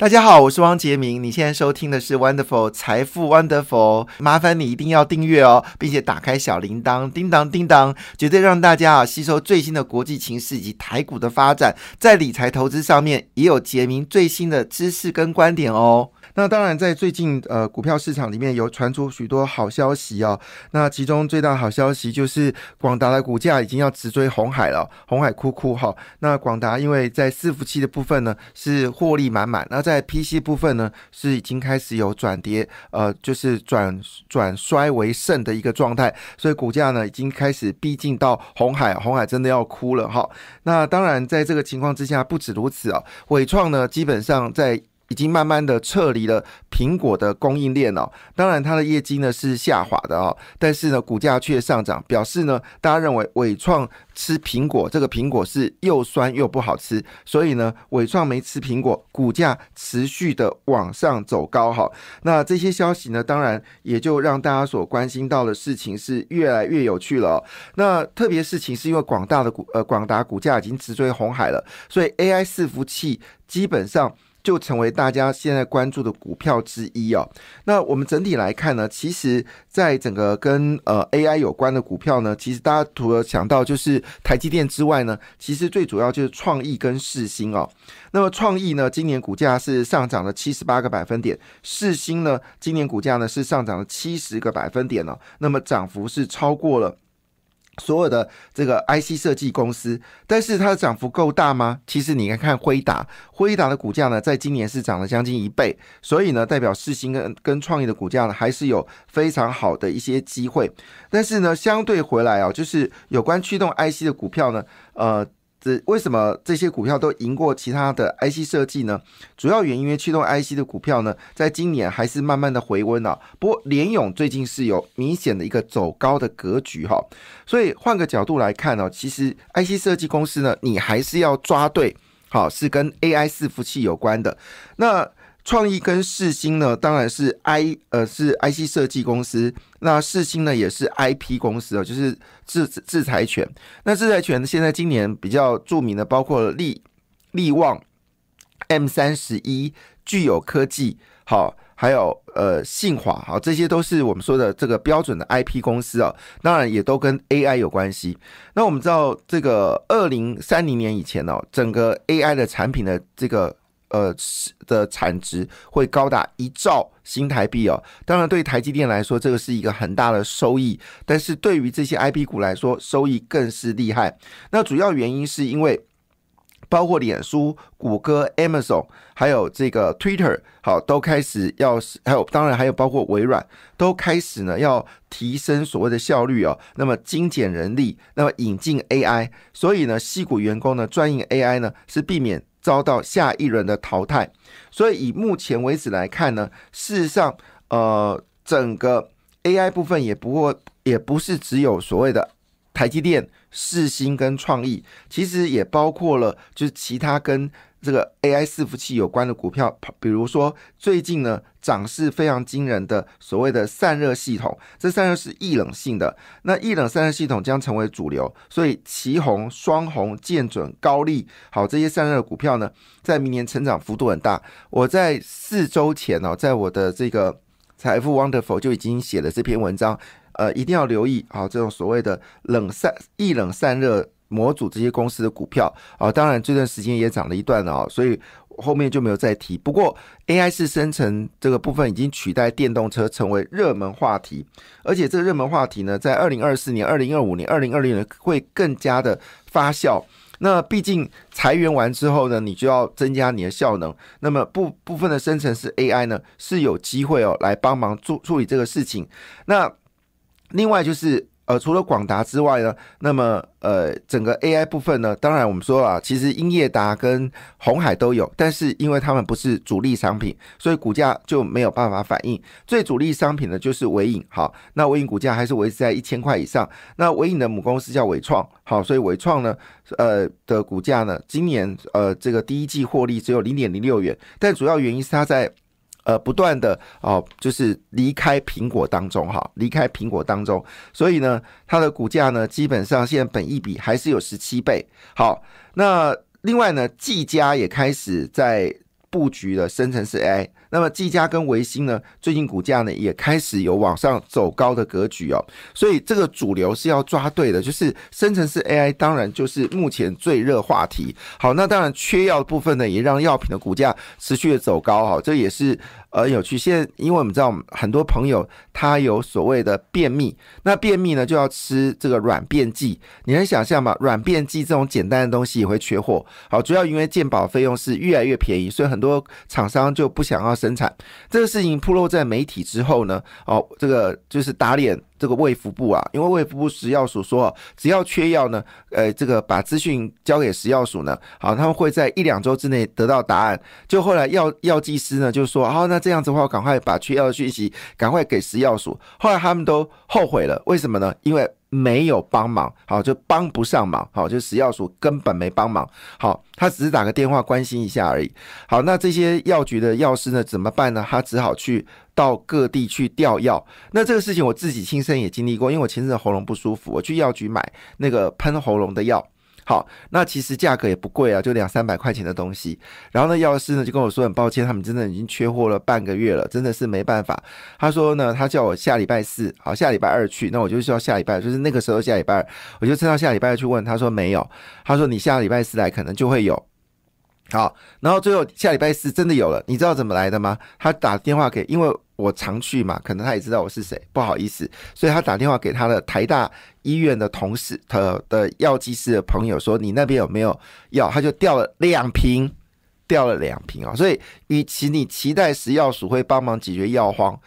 大家好，我是汪杰明。你现在收听的是 Wonderful 财富 Wonderful，麻烦你一定要订阅哦，并且打开小铃铛，叮当叮当，绝对让大家啊吸收最新的国际情势以及台股的发展，在理财投资上面也有杰明最新的知识跟观点哦。那当然，在最近呃股票市场里面有传出许多好消息哦。那其中最大好消息就是广达的股价已经要直追红海了，红海哭哭哈。那广达因为在伺服器的部分呢是获利满满，那在在 PC 部分呢是已经开始有转跌，呃，就是转转衰为胜的一个状态，所以股价呢已经开始逼近到红海，红海真的要哭了哈。那当然，在这个情况之下，不止如此啊，伟创呢基本上在。已经慢慢的撤离了苹果的供应链哦，当然它的业绩呢是下滑的哦，但是呢股价却上涨，表示呢大家认为伟创吃苹果这个苹果是又酸又不好吃，所以呢伟创没吃苹果，股价持续的往上走高哈。那这些消息呢，当然也就让大家所关心到的事情是越来越有趣了。那特别事情是因为广大的股呃广达股价已经直追红海了，所以 AI 伺服器基本上。就成为大家现在关注的股票之一哦。那我们整体来看呢，其实在整个跟呃 AI 有关的股票呢，其实大家除了想到就是台积电之外呢，其实最主要就是创意跟世新哦。那么创意呢，今年股价是上涨了七十八个百分点，世新呢，今年股价呢是上涨了七十个百分点哦。那么涨幅是超过了。所有的这个 IC 设计公司，但是它的涨幅够大吗？其实你看看辉达，辉达的股价呢，在今年是涨了将近一倍，所以呢，代表世新跟跟创意的股价呢，还是有非常好的一些机会。但是呢，相对回来啊，就是有关驱动 IC 的股票呢，呃。这为什么这些股票都赢过其他的 IC 设计呢？主要原因因为驱动 IC 的股票呢，在今年还是慢慢的回温了。不过联勇最近是有明显的一个走高的格局哈，所以换个角度来看呢，其实 IC 设计公司呢，你还是要抓对，好是跟 AI 伺服器有关的那。创意跟世星呢，当然是 I 呃是 IC 设计公司，那世星呢也是 IP 公司啊，就是制制裁权。那制裁权现在今年比较著名的包括力力旺、M 三十一、具有科技，好，还有呃信华，好，这些都是我们说的这个标准的 IP 公司啊。当然也都跟 AI 有关系。那我们知道这个二零三零年以前哦，整个 AI 的产品的这个。呃，的产值会高达一兆新台币哦。当然，对台积电来说，这个是一个很大的收益。但是对于这些 IP 股来说，收益更是厉害。那主要原因是因为，包括脸书、谷歌、Amazon，还有这个 Twitter，好，都开始要，还有当然还有包括微软，都开始呢要提升所谓的效率哦。那么精简人力，那么引进 AI，所以呢，细股员工呢专营 AI 呢是避免。遭到下一轮的淘汰，所以以目前为止来看呢，事实上，呃，整个 AI 部分也不过也不是只有所谓的台积电、世新跟创意，其实也包括了就是其他跟。这个 AI 伺服器有关的股票，比如说最近呢涨势非常惊人的所谓的散热系统，这散热是易冷性的，那易冷散热系统将成为主流，所以旗宏、双红、建准、高丽，好这些散热股票呢，在明年成长幅度很大。我在四周前哦，在我的这个财富 Wonderful 就已经写了这篇文章，呃，一定要留意好这种所谓的冷散易冷散热。模组这些公司的股票啊，当然这段时间也涨了一段了啊，所以后面就没有再提。不过 AI 是生成这个部分已经取代电动车成为热门话题，而且这个热门话题呢，在二零二四年、二零二五年、二零二六年会更加的发酵。那毕竟裁员完之后呢，你就要增加你的效能，那么部部分的生成式 AI 呢是有机会哦来帮忙处处理这个事情。那另外就是。呃，除了广达之外呢，那么呃，整个 AI 部分呢，当然我们说啊，其实英业达跟红海都有，但是因为他们不是主力商品，所以股价就没有办法反应。最主力商品呢就是伟影，好，那伟影股价还是维持在一千块以上。那伟影的母公司叫伟创，好，所以伟创呢，呃的股价呢，今年呃这个第一季获利只有零点零六元，但主要原因是它在。呃，不断的哦，就是离开苹果当中哈，离开苹果当中，所以呢，它的股价呢，基本上现在本益比还是有十七倍。好，那另外呢，技嘉也开始在布局了生成式 AI。那么技嘉跟维新呢，最近股价呢也开始有往上走高的格局哦。所以这个主流是要抓对的，就是生成式 AI，当然就是目前最热话题。好，那当然缺药的部分呢，也让药品的股价持续的走高哈，这也是。呃有趣，现在因为我们知道很多朋友他有所谓的便秘，那便秘呢就要吃这个软便剂。你能想象吗？软便剂这种简单的东西也会缺货。好，主要因为健保费用是越来越便宜，所以很多厂商就不想要生产。这个事情铺露在媒体之后呢，哦，这个就是打脸。这个卫福部啊，因为卫福部食药署说，只要缺药呢，呃，这个把资讯交给食药署呢，好，他们会在一两周之内得到答案。就后来药药剂师呢就说，好，那这样子的话，赶快把缺药的讯息赶快给食药署。后来他们都后悔了，为什么呢？因为没有帮忙，好就帮不上忙，好就食药署根本没帮忙，好他只是打个电话关心一下而已。好，那这些药局的药师呢怎么办呢？他只好去到各地去调药。那这个事情我自己亲身也经历过，因为我前阵喉咙不舒服，我去药局买那个喷喉咙的药。好，那其实价格也不贵啊，就两三百块钱的东西。然后呢，药师呢就跟我说，很抱歉，他们真的已经缺货了半个月了，真的是没办法。他说呢，他叫我下礼拜四，好，下礼拜二去。那我就需要下礼拜，就是那个时候下礼拜二，我就趁到下礼拜二去问。他说没有，他说你下礼拜四来可能就会有。好，然后最后下礼拜四真的有了，你知道怎么来的吗？他打电话给，因为。我常去嘛，可能他也知道我是谁，不好意思，所以他打电话给他的台大医院的同事，他的药剂师的朋友说：“你那边有没有药？”他就掉了两瓶，掉了两瓶啊。所以，与其你期待食药署会帮忙解决药荒。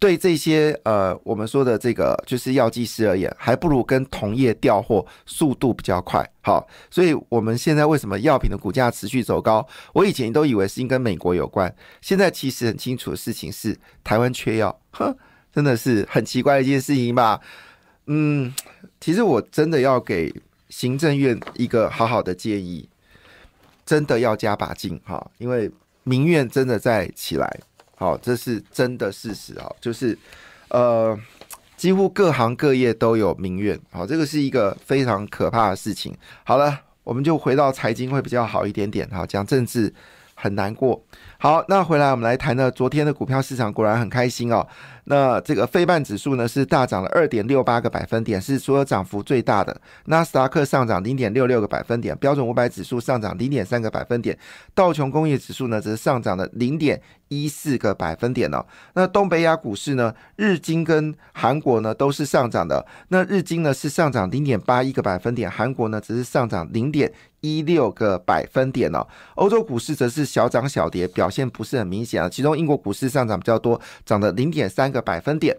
对这些呃，我们说的这个就是药剂师而言，还不如跟同业调货速度比较快。好，所以我们现在为什么药品的股价持续走高？我以前都以为是跟美国有关，现在其实很清楚的事情是台湾缺药，哼，真的是很奇怪的一件事情吧？嗯，其实我真的要给行政院一个好好的建议，真的要加把劲哈，因为民怨真的在起来。好，这是真的事实啊，就是，呃，几乎各行各业都有民怨，好，这个是一个非常可怕的事情。好了，我们就回到财经会比较好一点点，好，讲政治很难过。好，那回来我们来谈呢，昨天的股票市场果然很开心哦。那这个费半指数呢是大涨了二点六八个百分点，是所有涨幅最大的。纳斯达克上涨零点六六个百分点，标准五百指数上涨零点三个百分点，道琼工业指数呢则是上涨了零点一四个百分点哦。那东北亚股市呢，日经跟韩国呢都是上涨的。那日经呢是上涨零点八一个百分点，韩国呢只是上涨零点一六个百分点哦。欧洲股市则是小涨小跌，表现不是很明显啊。其中英国股市上涨比较多，涨了零点三个。百分点。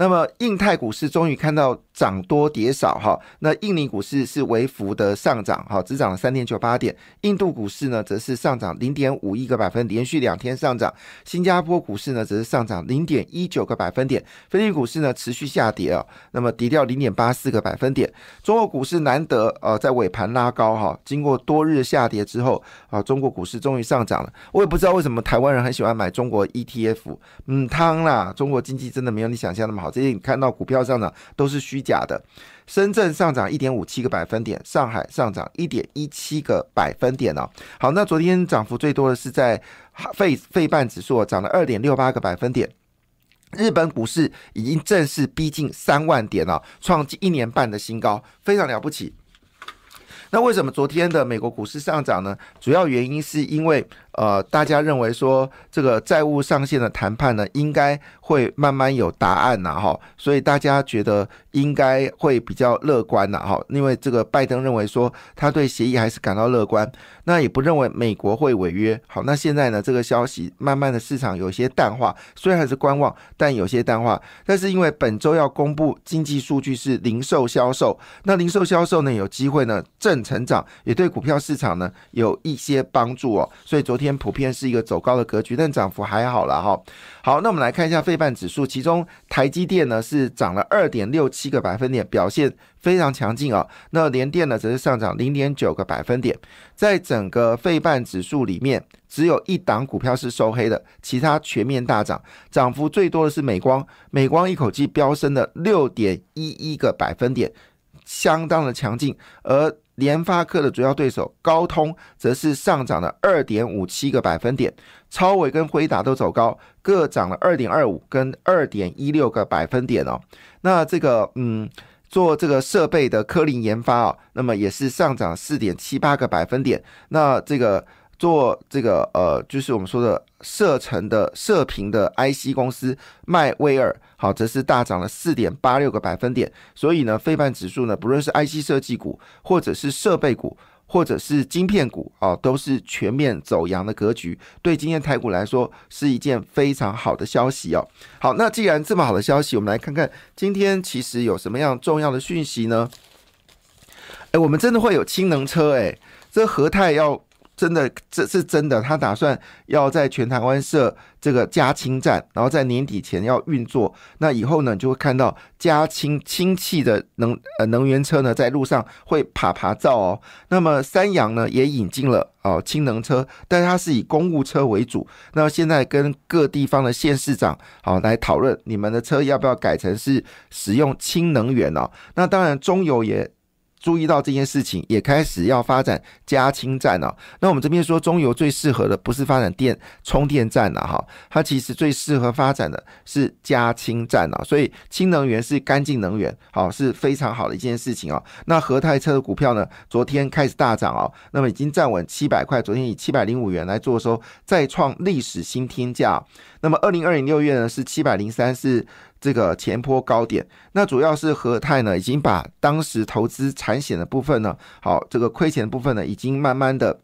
那么，印太股市终于看到涨多跌少哈。那印尼股市是微幅的上涨哈，只涨了三点九八点。印度股市呢，则是上涨零点五一个百分，连续两天上涨。新加坡股市呢，则是上涨零点一九个百分点。菲律宾股市呢，持续下跌啊，那么跌掉零点八四个百分点。中国股市难得呃在尾盘拉高哈，经过多日下跌之后啊，中国股市终于上涨了。我也不知道为什么台湾人很喜欢买中国 ETF，嗯，汤啦，中国经济真的没有你想象那么好。这些你看到股票上涨都是虚假的。深圳上涨一点五七个百分点，上海上涨一点一七个百分点哦。好，那昨天涨幅最多的是在费费半指数涨了二点六八个百分点。日本股市已经正式逼近三万点了，创近一年半的新高，非常了不起。那为什么昨天的美国股市上涨呢？主要原因是因为。呃，大家认为说这个债务上限的谈判呢，应该会慢慢有答案呐，哈，所以大家觉得应该会比较乐观呐，哈，因为这个拜登认为说他对协议还是感到乐观，那也不认为美国会违约，好，那现在呢，这个消息慢慢的市场有些淡化，虽然还是观望，但有些淡化，但是因为本周要公布经济数据是零售销售，那零售销售呢有机会呢正成长，也对股票市场呢有一些帮助哦，所以昨天普遍是一个走高的格局，但涨幅还好了哈。好，那我们来看一下费半指数，其中台积电呢是涨了二点六七个百分点，表现非常强劲啊。那联电呢则是上涨零点九个百分点。在整个费半指数里面，只有一档股票是收黑的，其他全面大涨，涨幅最多的是美光，美光一口气飙升了六点一一个百分点，相当的强劲，而。联发科的主要对手高通则是上涨了二点五七个百分点，超伟跟辉达都走高，各涨了二点二五跟二点一六个百分点哦。那这个嗯，做这个设备的科林研发啊，那么也是上涨四点七八个百分点。那这个做这个呃，就是我们说的射程的射频的 IC 公司迈威尔。好，则是大涨了四点八六个百分点，所以呢，非半指数呢，不论是 IC 设计股，或者是设备股，或者是晶片股，啊，都是全面走阳的格局。对今天台股来说，是一件非常好的消息哦。好，那既然这么好的消息，我们来看看今天其实有什么样重要的讯息呢？哎，我们真的会有氢能车，哎，这和泰要。真的，这是真的。他打算要在全台湾设这个加氢站，然后在年底前要运作。那以后呢，就会看到加氢氢气的能呃能源车呢，在路上会爬爬照哦。那么三洋呢，也引进了哦氢能车，但它是以公务车为主。那现在跟各地方的县市长好来讨论，你们的车要不要改成是使用氢能源哦？那当然，中油也。注意到这件事情，也开始要发展加氢站了。那我们这边说，中油最适合的不是发展电充电站了哈，它其实最适合发展的是加氢站了。所以氢能源是干净能源，好是非常好的一件事情哦。那和泰车的股票呢，昨天开始大涨哦，那么已经站稳七百块，昨天以七百零五元来做收，再创历史新天价。那么二零二零六月呢是七百零三是。这个前坡高点，那主要是和泰呢，已经把当时投资产险的部分呢，好，这个亏钱的部分呢，已经慢慢的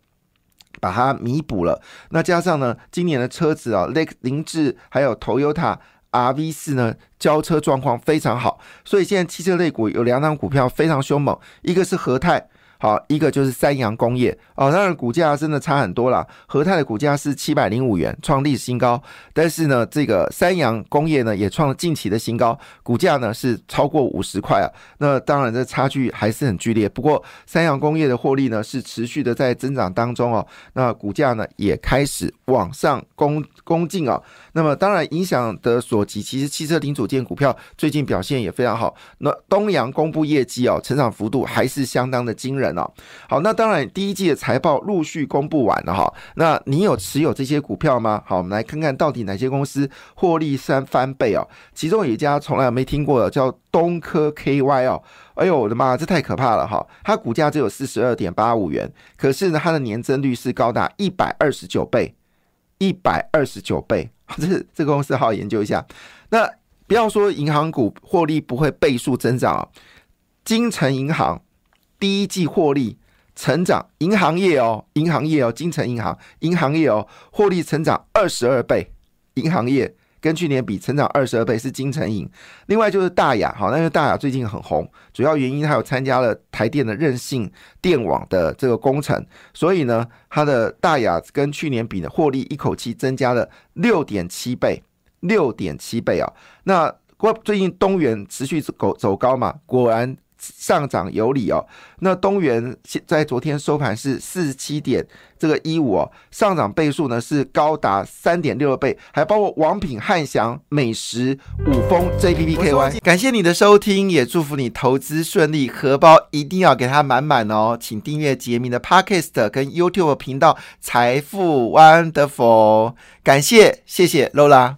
把它弥补了。那加上呢，今年的车子啊，雷凌志还有 Toyota RV 四呢，交车状况非常好，所以现在汽车类股有两档股票非常凶猛，一个是和泰。好，一个就是三洋工业哦，当然股价真的差很多了。和泰的股价是七百零五元，创历史新高。但是呢，这个三洋工业呢也创了近期的新高，股价呢是超过五十块啊。那当然这差距还是很剧烈。不过三洋工业的获利呢是持续的在增长当中哦。那股价呢也开始往上攻攻进啊。那么当然影响的所及，其实汽车零组件股票最近表现也非常好。那东阳公布业绩哦，成长幅度还是相当的惊人。哦，好，那当然第一季的财报陆续公布完了哈，那你有持有这些股票吗？好，我们来看看到底哪些公司获利三翻倍哦。其中有一家从来没听过的，叫东科 KY 哦。哎呦我的妈，这太可怕了哈！它股价只有四十二点八五元，可是呢，它的年增率是高达一百二十九倍，一百二十九倍。这这个公司好好研究一下。那不要说银行股获利不会倍数增长啊，金城银行。第一季获利成长，银行业哦，银行业哦，金城银行，银行业哦，获利成长二十二倍，银行业跟去年比成长二十二倍是金城银。另外就是大雅，好，那个大雅最近很红，主要原因它有参加了台电的韧性电网的这个工程，所以呢，它的大雅跟去年比呢，获利一口气增加了六点七倍，六点七倍啊。那过最近东元持续走走高嘛，果然。上涨有理哦，那东元在昨天收盘是四十七点这个一五哦，上涨倍数呢是高达三点六倍，还包括王品、汉翔、美食、五丰、JPPKY。感谢你的收听，也祝福你投资顺利，荷包一定要给它满满哦。请订阅杰明的 Podcast 跟 YouTube 频道财富 Wonderful，感谢谢谢 Lola。